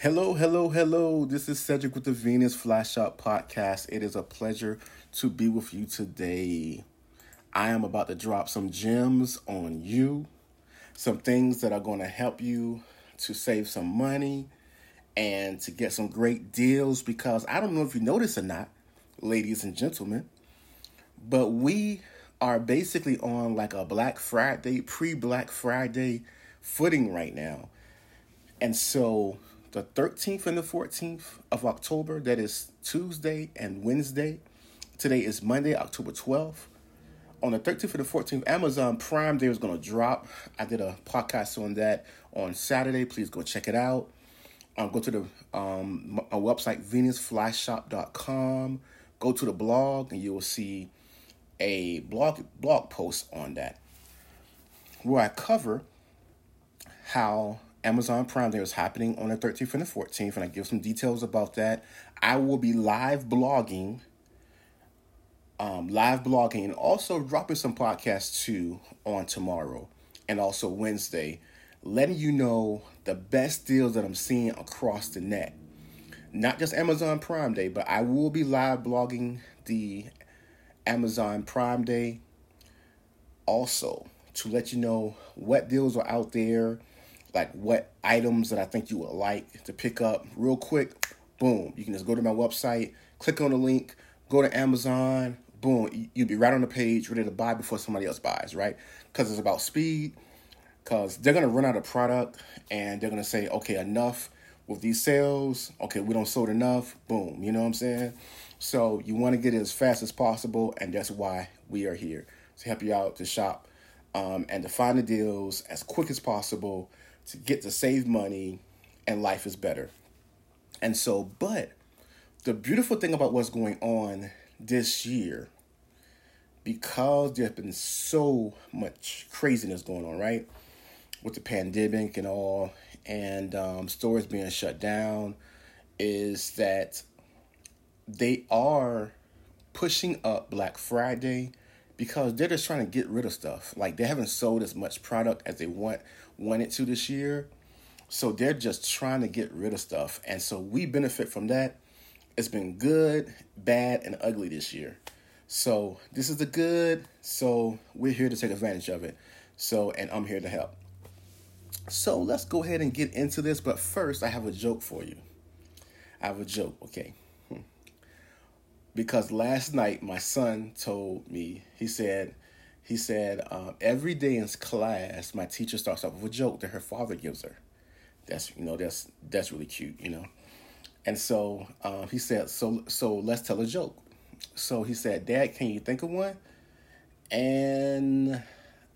Hello, hello, hello. This is Cedric with the Venus Fly Shop Podcast. It is a pleasure to be with you today. I am about to drop some gems on you, some things that are going to help you to save some money and to get some great deals because I don't know if you notice or not, ladies and gentlemen, but we are basically on like a Black Friday, pre Black Friday footing right now. And so the 13th and the 14th of October. That is Tuesday and Wednesday. Today is Monday, October 12th. On the 13th and the 14th, Amazon Prime Day is going to drop. I did a podcast on that on Saturday. Please go check it out. Um, go to the um, my website, venusflyshop.com. Go to the blog, and you will see a blog blog post on that where I cover how Amazon Prime Day is happening on the 13th and the 14th, and I give some details about that. I will be live blogging, um, live blogging, and also dropping some podcasts too on tomorrow and also Wednesday, letting you know the best deals that I'm seeing across the net. Not just Amazon Prime Day, but I will be live blogging the Amazon Prime Day also to let you know what deals are out there like what items that I think you would like to pick up real quick. Boom. You can just go to my website, click on the link, go to Amazon, boom. You'll be right on the page, ready to buy before somebody else buys, right? Because it's about speed. Because they're going to run out of product and they're going to say, okay, enough with these sales. Okay, we don't sold enough. Boom. You know what I'm saying? So you want to get it as fast as possible. And that's why we are here to help you out to shop um, and to find the deals as quick as possible to get to save money and life is better. And so, but the beautiful thing about what's going on this year, because there's been so much craziness going on, right? With the pandemic and all, and um, stores being shut down, is that they are pushing up Black Friday because they're just trying to get rid of stuff. Like they haven't sold as much product as they want wanted to this year. So they're just trying to get rid of stuff. And so we benefit from that. It's been good, bad, and ugly this year. So this is the good. So we're here to take advantage of it. So, and I'm here to help. So let's go ahead and get into this. But first, I have a joke for you. I have a joke, okay? Hmm. Because last night my son told me, he said, he said, uh, every day in class, my teacher starts off with a joke that her father gives her. That's you know that's that's really cute, you know. And so uh, he said, so so let's tell a joke. So he said, Dad, can you think of one? And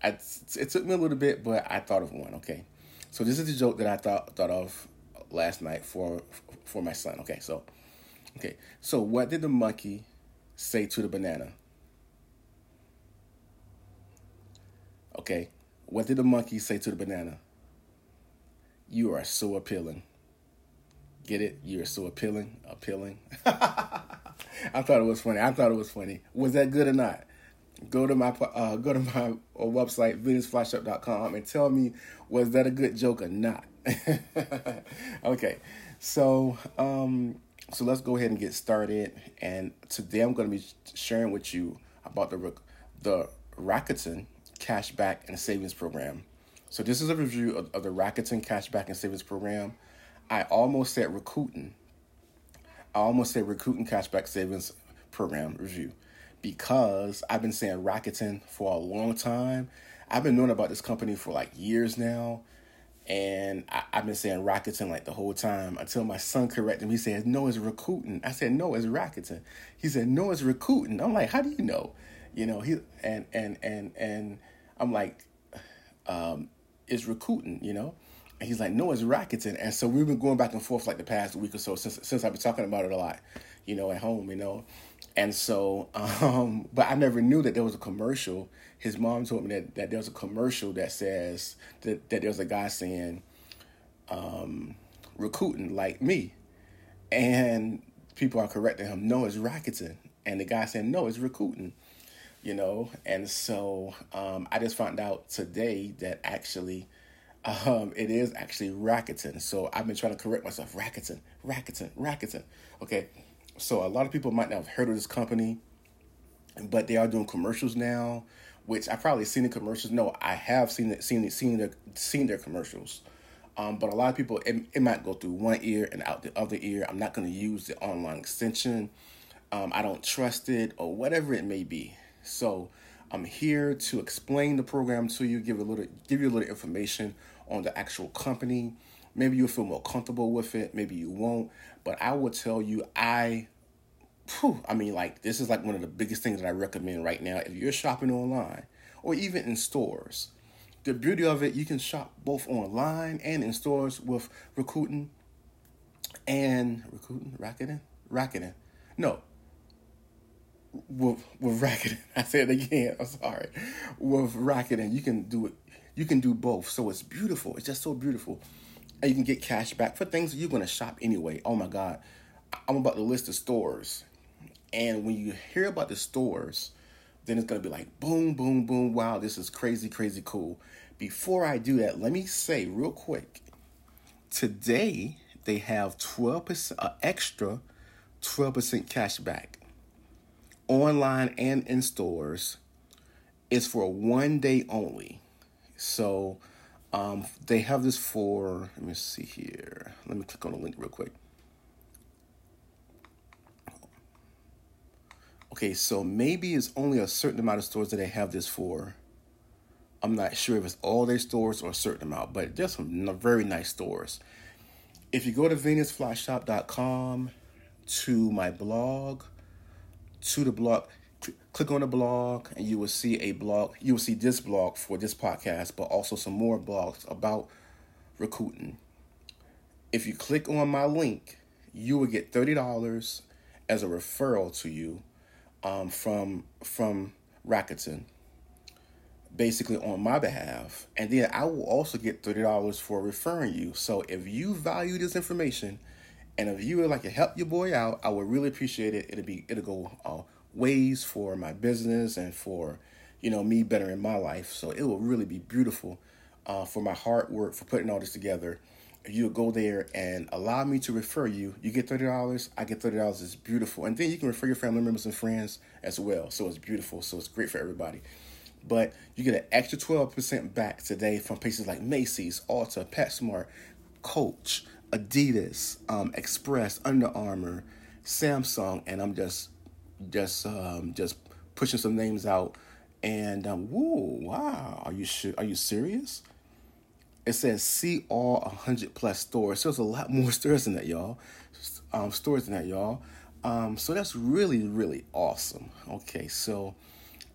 I, it took me a little bit, but I thought of one. Okay, so this is the joke that I thought thought of last night for for my son. Okay, so okay, so what did the monkey say to the banana? Okay, what did the monkey say to the banana? You are so appealing. Get it? You are so appealing, appealing. I thought it was funny. I thought it was funny. Was that good or not? Go to my uh, go to my uh, website venusflyshop.com and tell me was that a good joke or not. okay, so um, so let's go ahead and get started. And today I'm going to be sharing with you about the the Rakuten cashback and savings program. So this is a review of, of the Rakuten cashback and savings program. I almost said Rakuten. I almost said Rakuten cashback savings program review because I've been saying Rakuten for a long time. I've been knowing about this company for like years now. And I, have been saying Rakuten like the whole time until my son corrected me. He said, No, it's Rakuten. I said, No, it's Rakuten. He said, No, it's Rakuten. I'm like, How do you know? You know, he and and and and I'm like, um, is Rakuten, you know? And he's like, no, it's Rakuten. And so we've been going back and forth like the past week or so since since I've been talking about it a lot, you know, at home, you know. And so, um, but I never knew that there was a commercial. His mom told me that, that there's a commercial that says that, that there's a guy saying, um, like me. And people are correcting him, no, it's Rakuten. And the guy saying, no, it's Rakuten you know and so um, i just found out today that actually Um, it is actually Rakuten. So I've been trying to correct myself. Rakuten, Rakuten, Rakuten. Okay. So a lot of people might not have heard of this company, but they are doing commercials now, which I probably seen the commercials. No, I have seen it, seen it, seen the, seen their commercials. Um, but a lot of people, it, it might go through one ear and out the other ear. I'm not going to use the online extension. Um, I don't trust it or whatever it may be. So I'm here to explain the program to you, give a little, give you a little information on the actual company. Maybe you'll feel more comfortable with it. Maybe you won't. But I will tell you, I, whew, I mean, like this is like one of the biggest things that I recommend right now. If you're shopping online or even in stores, the beauty of it, you can shop both online and in stores with Rakuten and Rakuten, Rakuten, Rakuten. No, with with Rakuten. I said it again. I'm sorry. With Rakuten, you can do it. You can do both. So it's beautiful. It's just so beautiful, and you can get cash back for things you're gonna shop anyway. Oh my God, I'm about to list the stores, and when you hear about the stores, then it's gonna be like boom, boom, boom. Wow, this is crazy, crazy cool. Before I do that, let me say real quick. Today they have 12% uh, extra 12% cash back online and in stores is for one day only. So um, they have this for, let me see here. Let me click on the link real quick. Okay, so maybe it's only a certain amount of stores that they have this for. I'm not sure if it's all their stores or a certain amount, but there's some very nice stores. If you go to venusflyshop.com to my blog, to the blog. Click on the blog, and you will see a blog. You will see this blog for this podcast, but also some more blogs about Rakuten. If you click on my link, you will get thirty dollars as a referral to you um, from from Rakuten, basically on my behalf, and then I will also get thirty dollars for referring you. So if you value this information and if you would like to help your boy out, I would really appreciate it. It'll be it'll go uh, ways for my business and for you know me better in my life. So it will really be beautiful uh, for my hard work for putting all this together. You go there and allow me to refer you, you get thirty dollars. I get thirty dollars. It's beautiful, and then you can refer your family members and friends as well. So it's beautiful. So it's great for everybody. But you get an extra twelve percent back today from places like Macy's, Ulta, PetSmart, Coach, Adidas, um, Express, Under Armour, Samsung, and I'm just just um, just pushing some names out. And um, whoa, wow, are you sure? Are you serious? It says see all hundred plus stores. So there's a lot more stores than that, y'all. Um, stores than that, y'all. Um, so that's really really awesome. Okay, so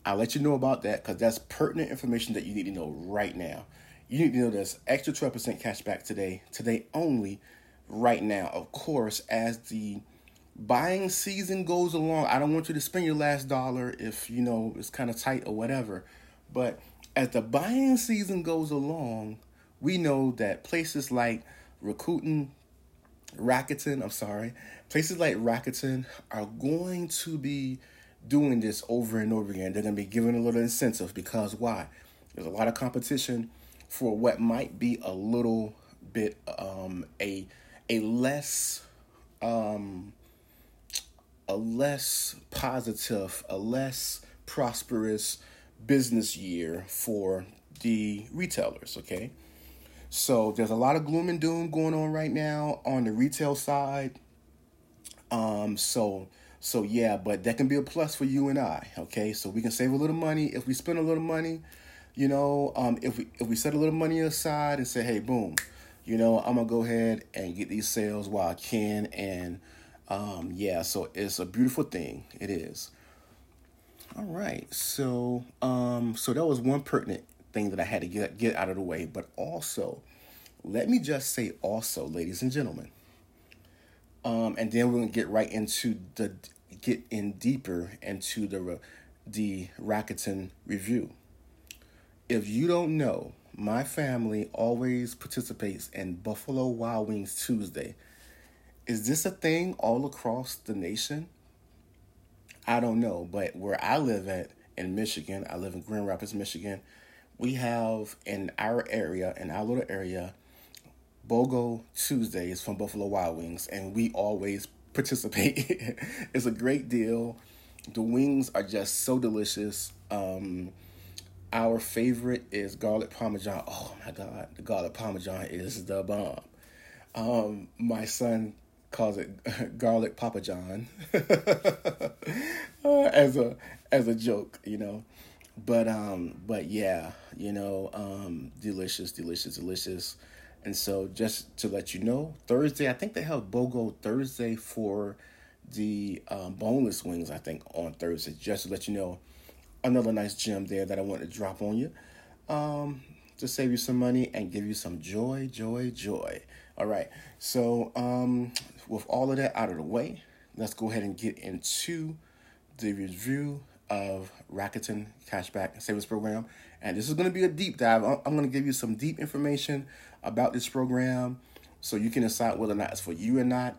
I'll let you know about that because that's pertinent information that you need to know right now you need to know there's extra 12% cash back today, today only, right now. Of course, as the buying season goes along, I don't want you to spend your last dollar if you know it's kind of tight or whatever. But as the buying season goes along, we know that places like Rakuten, Rakuten, I'm sorry, places like Rakuten are going to be doing this over and over again. They're going to be giving a little incentive because why? There's a lot of competition for what might be a little bit um, a a less um, a less positive, a less prosperous business year for the retailers. Okay, so there's a lot of gloom and doom going on right now on the retail side. Um, so so yeah, but that can be a plus for you and I. Okay, so we can save a little money if we spend a little money you know, um, if we if we set a little money aside and say, hey, boom, you know, I'm gonna go ahead and get these sales while I can, and um, yeah, so it's a beautiful thing. It is. All right, so um, so that was one pertinent thing that I had to get get out of the way, but also, let me just say, also, ladies and gentlemen, um, and then we're gonna get right into the get in deeper into the the Rakuten review if you don't know, my family always participates in Buffalo Wild Wings Tuesday. Is this a thing all across the nation? I don't know, but where I live at in Michigan, I live in Grand Rapids, Michigan. we have in our area, in our little area, BOGO Tuesdays from Buffalo Wild Wings, and we always participate. it's a great deal. The wings are just so delicious. Um, our favorite is garlic parmesan. Oh my god, the garlic parmesan is the bomb. Um, my son calls it garlic Papa John uh, as a as a joke, you know. But um, but yeah, you know, um, delicious, delicious, delicious. And so, just to let you know, Thursday, I think they have BOGO Thursday for the um, boneless wings. I think on Thursday, just to let you know, another nice gem there that I want to drop on you, um, to save you some money and give you some joy, joy, joy. All right. So, um, with all of that out of the way, let's go ahead and get into the review of Rakuten Cashback Savings Program. And this is going to be a deep dive. I'm going to give you some deep information about this program so you can decide whether or not it's for you or not.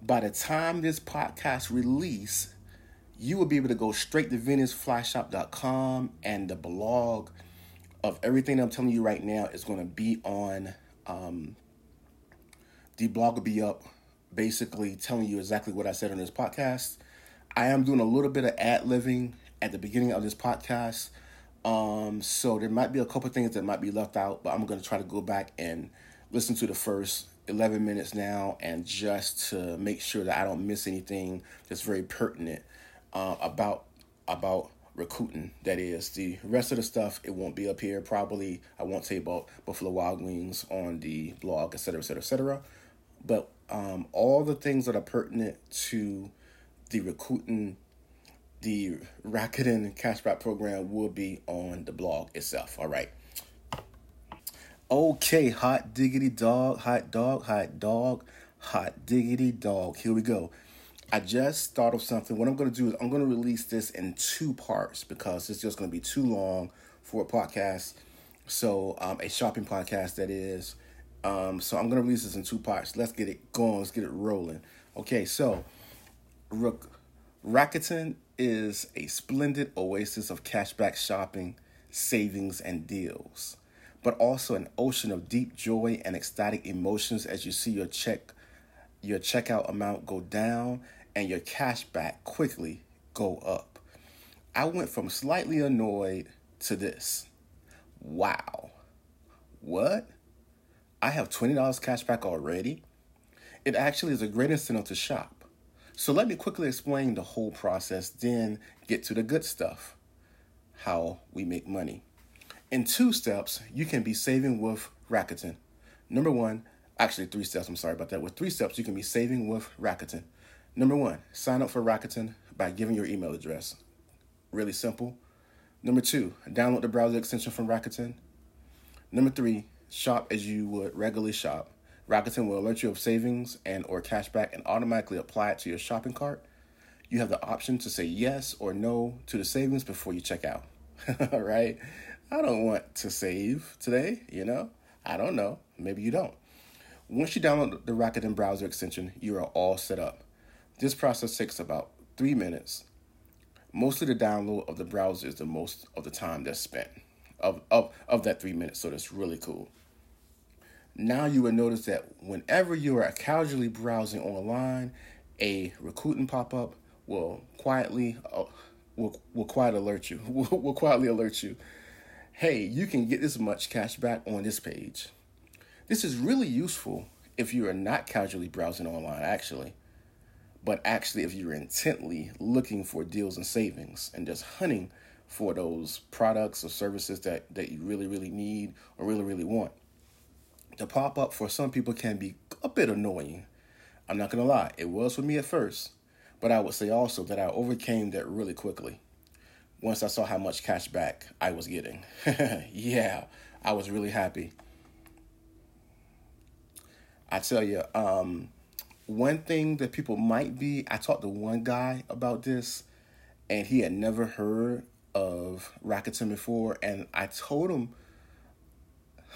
By the time this podcast release, you will be able to go straight to VenusFlyShop.com and the blog of everything I'm telling you right now is going to be on. Um, the blog will be up basically telling you exactly what I said on this podcast. I am doing a little bit of ad living at the beginning of this podcast. Um, so there might be a couple things that might be left out, but I'm going to try to go back and listen to the first 11 minutes now and just to make sure that I don't miss anything that's very pertinent uh, about about Rakuten. That is the rest of the stuff. It won't be up here. Probably I won't say about Buffalo Wild Wings on the blog, etc., etc., etc. But um, all the things that are pertinent to the recruiting, the Rakuten cashback program will be on the blog itself. All right. Okay, hot diggity dog, hot dog, hot dog, hot diggity dog. Here we go. I just thought of something. What I'm going to do is I'm going to release this in two parts because it's just going to be too long for a podcast. So, um, a shopping podcast that is. Um, so I'm going to release this in two parts. Let's get it going. Let's get it rolling. Okay, so Rakuten is a splendid oasis of cashback shopping, savings, and deals, but also an ocean of deep joy and ecstatic emotions as you see your check your checkout amount go down and your cash back quickly go up. I went from slightly annoyed to this. Wow. What? I have $20 cash back already? It actually is a great incentive to shop. So let me quickly explain the whole process, then get to the good stuff how we make money. In two steps, you can be saving with Rakuten. Number one, actually, three steps, I'm sorry about that. With three steps, you can be saving with Rakuten. Number one, sign up for Rakuten by giving your email address. Really simple. Number two, download the browser extension from Rakuten. Number three, shop as you would regularly shop. Rakuten will alert you of savings and or cashback and automatically apply it to your shopping cart. You have the option to say yes or no to the savings before you check out. All right? I don't want to save today, you know? I don't know. Maybe you don't. Once you download the Rakuten browser extension, you are all set up. This process takes about three minutes. Mostly the download of the browser is the most of the time that's spent of, of, of that three minutes, so that's really cool. Now you will notice that whenever you are casually browsing online, a recruiting pop-up will quietly uh, will will quiet alert you. will, will quietly alert you. Hey, you can get this much cash back on this page. This is really useful if you are not casually browsing online actually, but actually if you're intently looking for deals and savings and just hunting for those products or services that that you really really need or really really want the pop up for some people can be a bit annoying. I'm not going to lie, it was for me at first, but I would say also that I overcame that really quickly once I saw how much cash back I was getting. yeah, I was really happy. I tell you, um, one thing that people might be, I talked to one guy about this, and he had never heard of Rakuten before, and I told him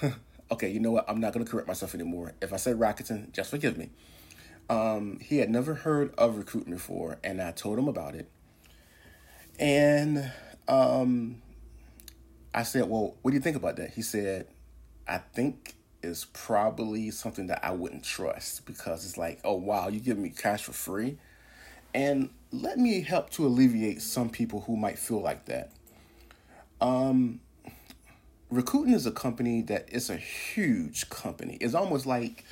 okay, you know what? I'm not going to correct myself anymore. If I said Rakuten, just forgive me. Um, he had never heard of Rakuten before, and I told him about it. And um, I said, Well, what do you think about that? He said, I think is probably something that I wouldn't trust because it's like, oh wow, you give me cash for free. And let me help to alleviate some people who might feel like that. Um Rakuten is a company that is a huge company. It's almost like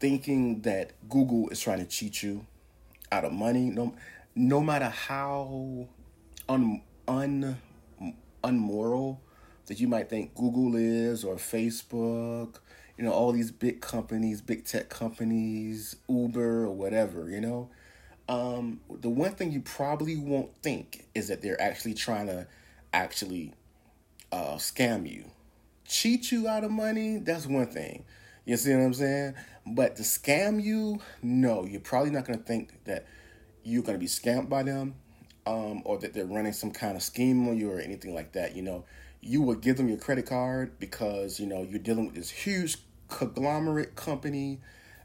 thinking that Google is trying to cheat you out of money. No, no matter how un, un, unmoral that you might think Google is or Facebook, you know, all these big companies, big tech companies, Uber or whatever, you know. Um, the one thing you probably won't think is that they're actually trying to actually uh, scam you, cheat you out of money. That's one thing. You see what I'm saying? But to scam you, no, you're probably not going to think that you're going to be scammed by them um, or that they're running some kind of scheme on you or anything like that. You know, you would give them your credit card because, you know, you're dealing with this huge conglomerate company.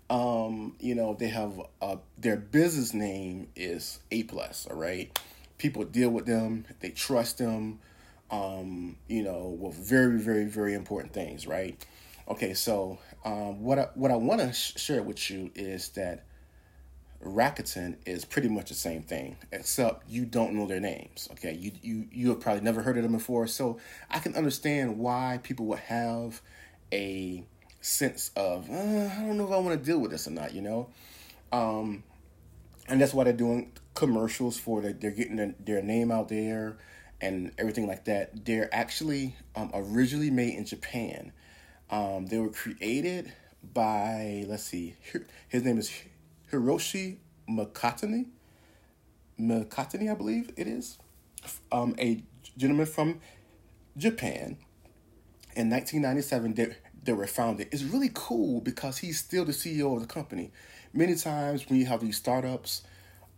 Um, you know, they have uh, their business name is A plus, all right? People deal with them, they trust them, um, you know, with very, very, very important things, right? Okay, so um, what I, what I want to sh- share with you is that Rakuten is pretty much the same thing, except you don't know their names. Okay, you you you have probably never heard of them before, so I can understand why people would have a sense of uh, I don't know if I want to deal with this or not. You know, um, and that's why they're doing commercials for the, they're getting their, their name out there and everything like that. They're actually um, originally made in Japan. Um, they were created by let's see, his name is Hiroshi Makatani. Makatani, I believe it is, um, a gentleman from Japan. In 1997, they, they were founded. It's really cool because he's still the CEO of the company. Many times when you have these startups,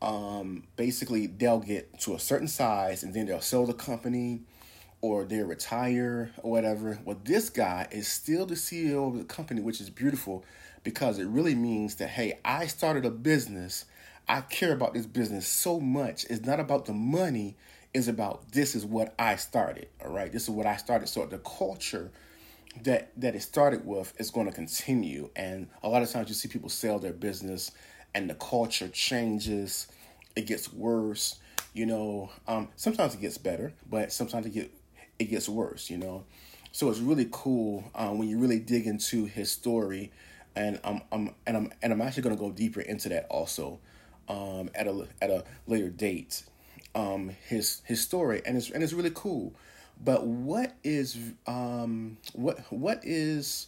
um, basically they'll get to a certain size and then they'll sell the company or they retire or whatever. Well, this guy is still the CEO of the company, which is beautiful because it really means that, hey, I started a business. I care about this business so much. It's not about the money, it's about this is what I started. All right. This is what I started. So the culture that that it started with is going to continue. And a lot of times you see people sell their business and the culture changes, it gets worse. You know, um, sometimes it gets better, but sometimes it get it gets worse, you know. So it's really cool um, when you really dig into his story, and I'm, I'm and I'm and I'm actually to go deeper into that also um, at a at a later date. Um, his his story and it's and it's really cool. But what is um what what is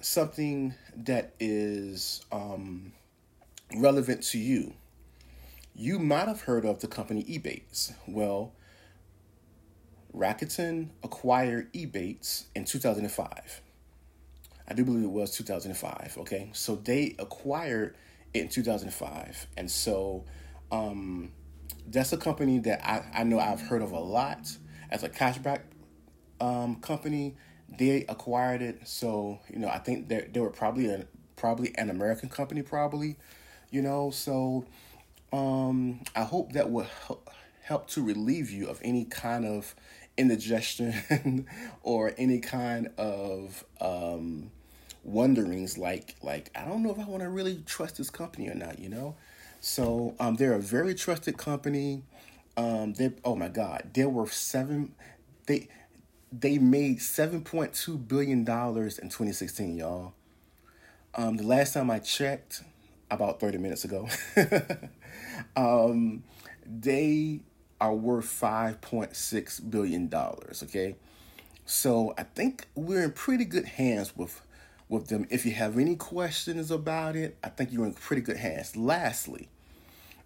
something that is um relevant to you? You might have heard of the company Ebates. Well, Rakuten acquired Ebates in 2005. I do believe it was 2005. Okay, so they acquired it in 2005, and so um, that's a company that I, I know I've heard of a lot as a cashback um, company. They acquired it, so you know I think they they were probably a probably an American company, probably, you know. So um, I hope that will help help to relieve you of any kind of indigestion or any kind of um, wonderings like like I don't know if I want to really trust this company or not, you know. So um, they're a very trusted company. Um, they oh my God, they're worth seven. They they made seven point two billion dollars in twenty sixteen, y'all. Um, the last time I checked, about thirty minutes ago, um, they are worth $5.6 billion. Okay. So I think we're in pretty good hands with with them. If you have any questions about it, I think you're in pretty good hands. Lastly,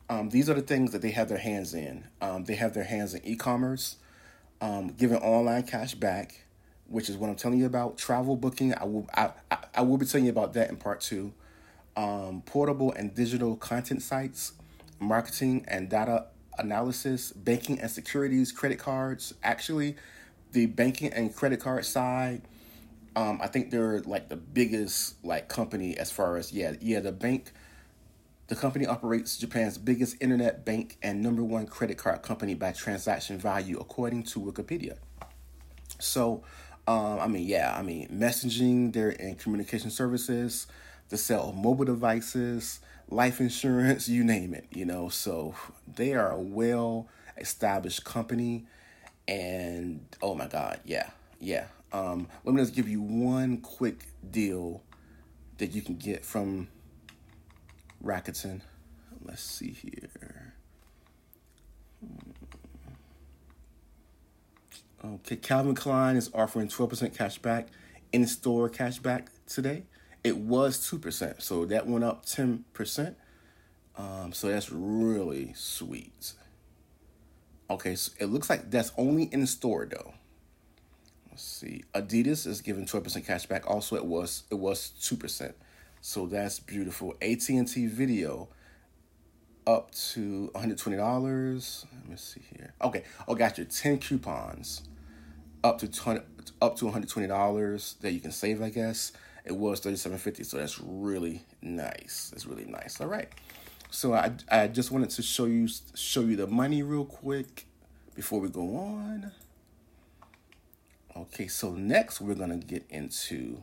um, these are the things that they have their hands in. Um, they have their hands in e-commerce, um, giving online cash back, which is what I'm telling you about. Travel booking, I will I, I, I will be telling you about that in part two. Um, portable and digital content sites, marketing and data analysis, banking and securities, credit cards. Actually, the banking and credit card side, um, I think they're like the biggest like company as far as yeah yeah the bank. The company operates Japan's biggest internet bank and number one credit card company by transaction value, according to Wikipedia. So, um, I mean, yeah, I mean, messaging, they're in communication services, the sale of mobile devices, life insurance, you name it, you know. So they are a well established company. And oh my God, yeah, yeah. Um, let me just give you one quick deal that you can get from Rakuten. Let's see here. Okay, Calvin Klein is offering 12% cash back in store cash back today. It was 2%, so that went up 10%. Um, so that's really sweet. Okay, so it looks like that's only in store though. Let's see. Adidas is giving 12% cash back. Also, it was it was 2%. So that's beautiful. AT&T Video up to $120. Let me see here. Okay. Oh, got your 10 coupons up to 20, up to $120 that you can save, I guess. It was 37.50, so that's really nice. That's really nice. All right. So I I just wanted to show you show you the money real quick before we go on. Okay, so next we're going to get into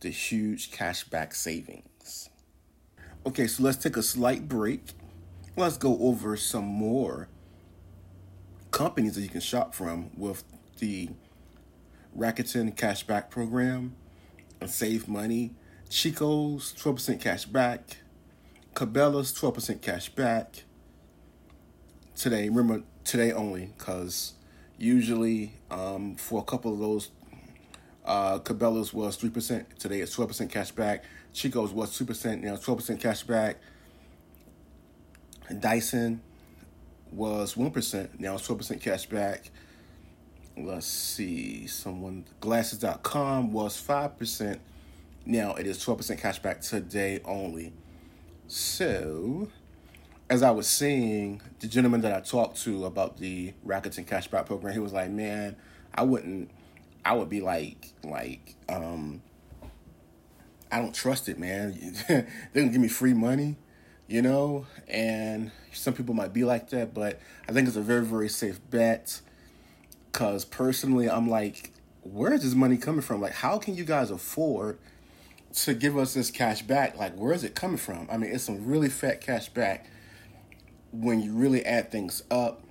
the huge cashback savings. Okay, so let's take a slight break. Let's go over some more companies that you can shop from with the Rakuten cashback program and save money. Chico's 12% cashback. Cabela's 12% cashback. Today, remember today only, because usually um, for a couple of those, uh, Cabela's was 3%. Today it's 12% cash back. Chico's was 2%, now 12% cash back. Dyson was 1%, now it's 12% cash back. Let's see, someone, glasses.com was 5%, now it is 12% cash back today only. So, as I was saying, the gentleman that I talked to about the Rakuten cashback program, he was like, "Man, I wouldn't. I would be like, like, um, I don't trust it, man. They're gonna give me free money, you know. And some people might be like that, but I think it's a very, very safe bet. Cause personally, I'm like, where is this money coming from? Like, how can you guys afford to give us this cash back? Like, where is it coming from? I mean, it's some really fat cash back when you really add things up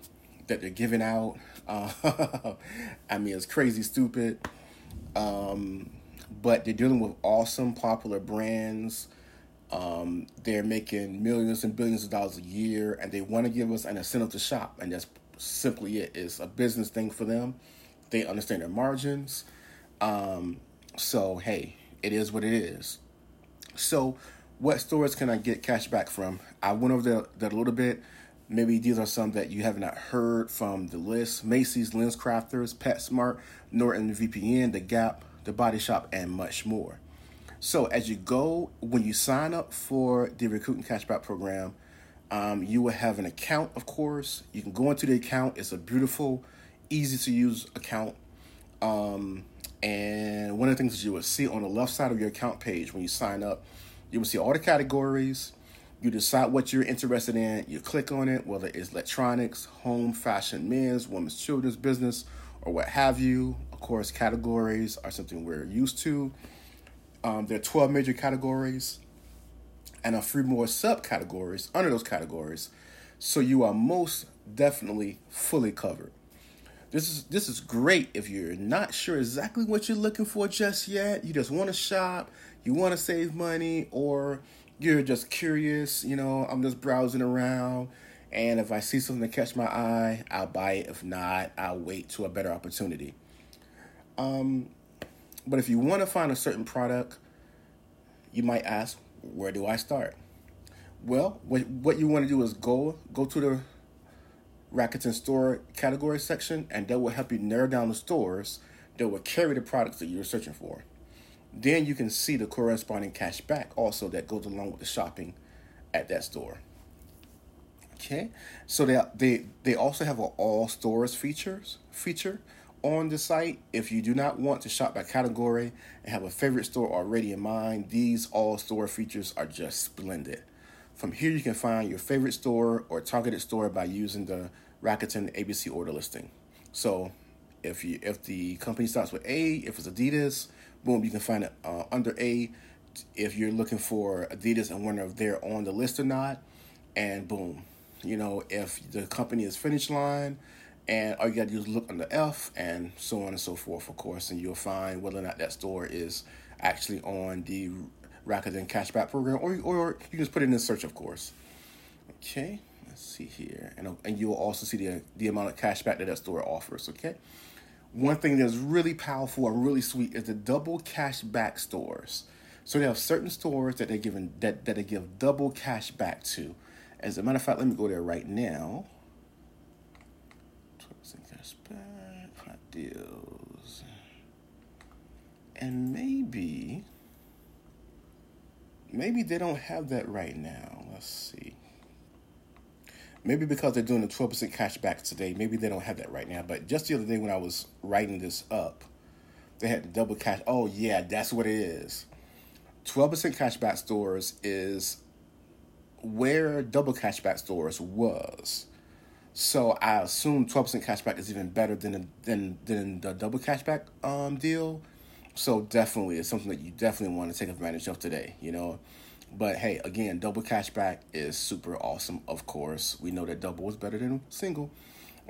that they're giving out. Uh, I mean, it's crazy stupid. Um, but they're dealing with awesome, popular brands. Um, they're making millions and billions of dollars a year, and they want to give us an incentive to shop, and that's simply it. It's a business thing for them. They understand their margins. Um, so hey, it is what it is. So, what stores can I get cash back from? I went over that a little bit. Maybe these are some that you have not heard from the list Macy's, Lens Crafters, PetSmart, Norton VPN, The Gap, The Body Shop, and much more. So, as you go, when you sign up for the Rakuten Cashback program, um, you will have an account, of course. You can go into the account. It's a beautiful, easy to use account. Um, and one of the things that you will see on the left side of your account page when you sign up, you will see all the categories. You decide what you're interested in. You click on it, whether it's electronics, home, fashion, men's, women's, children's business, or what have you. Of course, categories are something we're used to. Um, there are 12 major categories and a few more subcategories under those categories. So you are most definitely fully covered. This is this is great if you're not sure exactly what you're looking for just yet. You just want to shop, you want to save money, or you're just curious. You know, I'm just browsing around, and if I see something that catch my eye, I'll buy it. If not, I'll wait to a better opportunity. Um, but if you want to find a certain product, you might ask, where do I start? Well, what you want to do is go go to the Rakuten store category section, and that will help you narrow down the stores that will carry the products that you're searching for. Then you can see the corresponding cash back also that goes along with the shopping at that store. Okay, so they they they also have an all stores features feature on the site. If you do not want to shop by category and have a favorite store already in mind, these all store features are just splendid. From here, you can find your favorite store or targeted store by using the Rakuten ABC order listing. So, If you if the company starts with A, if it's Adidas, boom, you can find it uh, under A. If you're looking for Adidas and wonder if they're on the list or not, and boom, you know if the company is Finish Line, and all you gotta do is look under F and so on and so forth, of course, and you'll find whether or not that store is actually on the Rakuten Cashback program, or or you can just put it in the search, of course. Okay, let's see here, and and you'll also see the the amount of cashback that that store offers. Okay, one thing that's really powerful and really sweet is the double cashback stores. So they have certain stores that they're giving that that they give double cash back to. As a matter of fact, let me go there right now. Cashback, hot deals, and maybe maybe they don't have that right now. Let's see. Maybe because they're doing the 12% cashback today, maybe they don't have that right now. But just the other day when I was writing this up, they had double cash. Oh, yeah, that's what it is. 12% cashback stores is where double cashback stores was. So I assume 12% cashback is even better than than than the double cashback um, deal. So definitely, it's something that you definitely want to take advantage of today. You know, but hey, again, double cashback is super awesome. Of course, we know that double is better than single.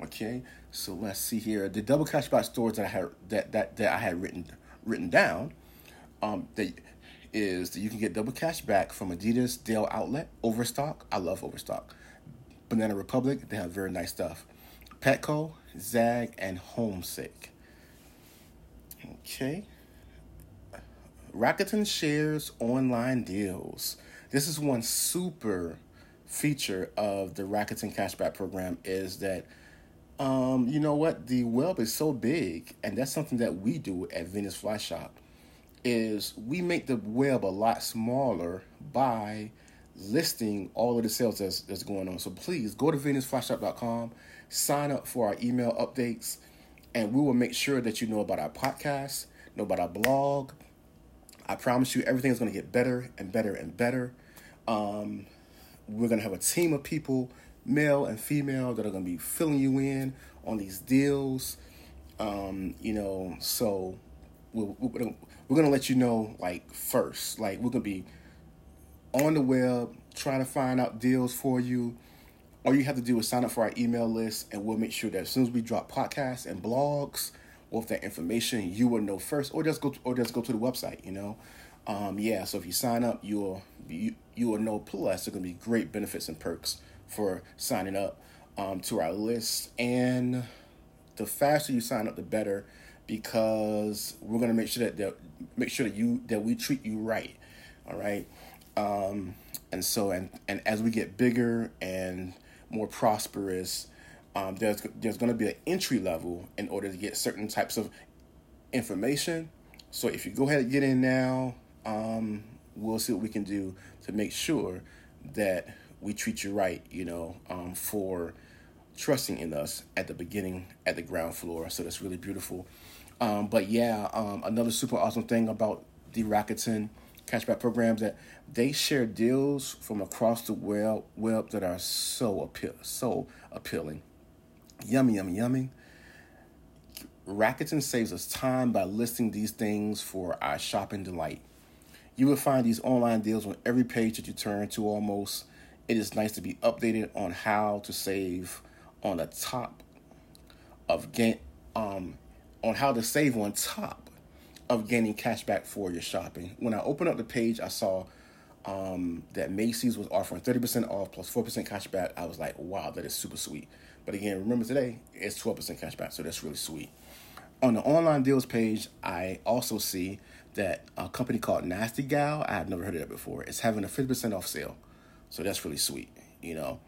Okay, so let's see here. The double cashback stores that I had that that, that I had written written down, um, that is that you can get double cash back from Adidas, Dell Outlet, Overstock. I love Overstock. Banana Republic, they have very nice stuff. Petco, Zag, and Homesick. Okay. Rakuten shares online deals. This is one super feature of the Rakuten cashback program is that um, you know what the web is so big and that's something that we do at Venus Fly Shop is we make the web a lot smaller by listing all of the sales that's, that's going on. So please go to venusflyshop.com, sign up for our email updates, and we will make sure that you know about our podcast, know about our blog, I promise you, everything is going to get better and better and better. Um, we're going to have a team of people, male and female, that are going to be filling you in on these deals. Um, you know, so we're, we're, going to let you know, like, first. Like, we're going to be on the web trying to find out deals for you. All you have to do is sign up for our email list, and we'll make sure that as soon as we drop podcasts and blogs, with that information, you will know first, or just go to, or just go to the website. You know, um, yeah. So if you sign up, you'll you, you will know. Plus, there's gonna be great benefits and perks for signing up um, to our list, and the faster you sign up, the better, because we're gonna make sure that, that make sure that you that we treat you right. All right. Um, and so and and as we get bigger and more prosperous um, there's there's going to be an entry level in order to get certain types of information. So if you go ahead and get in now, um, we'll see what we can do to make sure that we treat you right. You know, um, for trusting in us at the beginning, at the ground floor. So that's really beautiful. Um, but yeah, um, another super awesome thing about the Rakuten cashback programs that they share deals from across the web, web that are so appeal so appealing. Yummy, yummy, yummy. Rakuten saves us time by listing these things for our shopping delight. You will find these online deals on every page that you turn to almost. It is nice to be updated on how to save on the top of gain um on how to save on top of gaining cash back for your shopping. When I opened up the page, I saw um, that Macy's was offering 30% off plus 4% cash back. I was like, wow, that is super sweet. But again, remember today, it's 12% cash back, so that's really sweet. On the online deals page, I also see that a company called Nasty Gal, I have never heard of that before, it's having a 50% off sale. So that's really sweet, you know.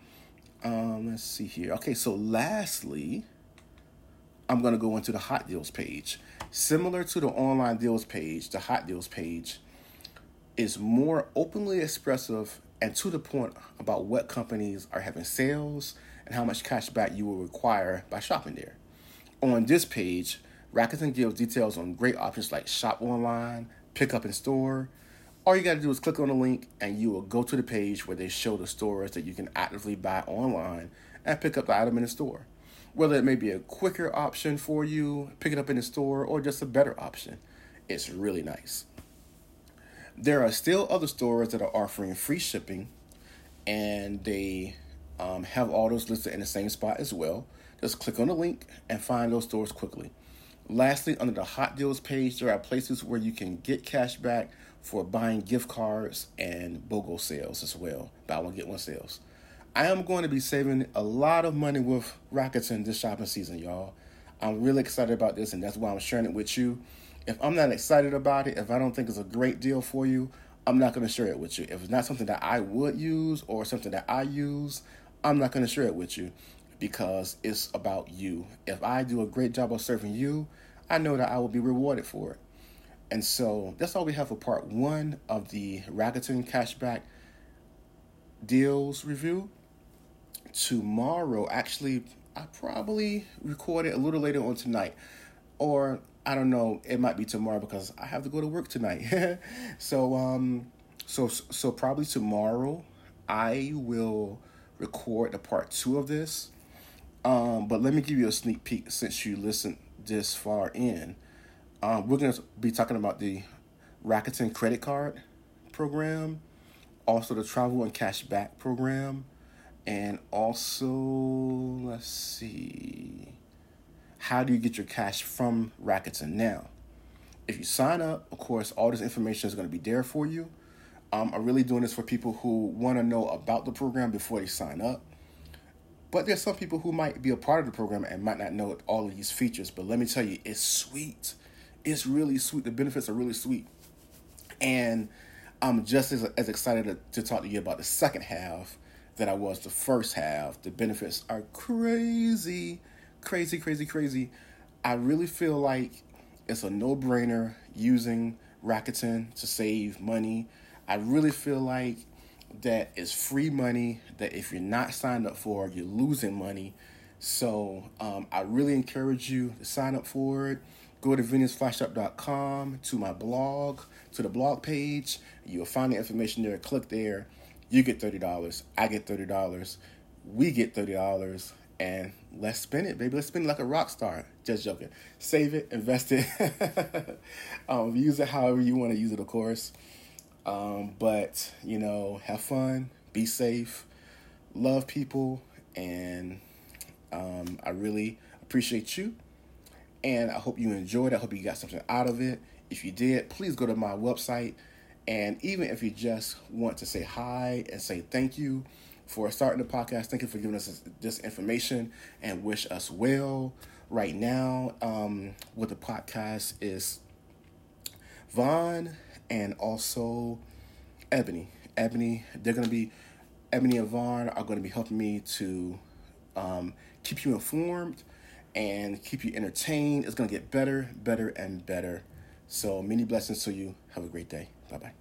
Um, let's see here. Okay, so lastly, I'm going to go into the hot deals page. Similar to the online deals page, the hot deals page is more openly expressive and to the point about what companies are having sales and how much cash back you will require by shopping there. On this page, Rakuten gives details on great options like shop online, pick up in store. All you got to do is click on the link and you will go to the page where they show the stores that you can actively buy online and pick up the item in the store. whether it may be a quicker option for you, pick it up in the store, or just a better option. It's really nice. There are still other stores that are offering free shipping, and they um, have all those listed in the same spot as well. Just click on the link and find those stores quickly. Lastly, under the hot deals page, there are places where you can get cash back for buying gift cards and BOGO sales as well. Buy one, get one sales. I am going to be saving a lot of money with Rakuten this shopping season, y'all. I'm really excited about this, and that's why I'm sharing it with you. If I'm not excited about it, if I don't think it's a great deal for you, I'm not going to share it with you. If it's not something that I would use or something that I use, I'm not going to share it with you because it's about you. If I do a great job of serving you, I know that I will be rewarded for it. And so that's all we have for part one of the Rakuten cashback deals review. Tomorrow, actually, I probably record it a little later on tonight, or I don't know, it might be tomorrow because I have to go to work tonight. so, um, so so probably tomorrow, I will record the part two of this. Um, but let me give you a sneak peek since you listened this far in. Um, we're going to be talking about the Rakuten credit card program, also the travel and cash back program, and also, let's see, how do you get your cash from Rakuten now? If you sign up, of course, all this information is going to be there for you. Um, I'm really doing this for people who want to know about the program before they sign up. But there's some people who might be a part of the program and might not know all of these features. But let me tell you, it's sweet. It's really sweet. The benefits are really sweet. And I'm just as, as excited to, to talk to you about the second half that I was the first half. The benefits are crazy, crazy, crazy, crazy. I really feel like it's a no brainer using Rakuten to save money. I really feel like that is free money that if you're not signed up for, you're losing money. So um, I really encourage you to sign up for it. Go to VenusFlyShop.com to my blog, to the blog page. You'll find the information there. Click there. You get $30. I get $30. We get $30. And let's spend it, baby. Let's spend it like a rock star. Just joking. Save it, invest it, um, use it however you want to use it, of course. Um, but, you know, have fun, be safe, love people, and um, I really appreciate you. And I hope you enjoyed. I hope you got something out of it. If you did, please go to my website. And even if you just want to say hi and say thank you for starting the podcast, thank you for giving us this, information and wish us well. Right now, um, with the podcast is Vaughn and also Ebony. Ebony, they're going to be, Ebony and Vaughn are going to be helping me to um, keep you informed and keep you entertained. It's going to get better, better, and better. So, many blessings to you. Have a great day. Bye bye.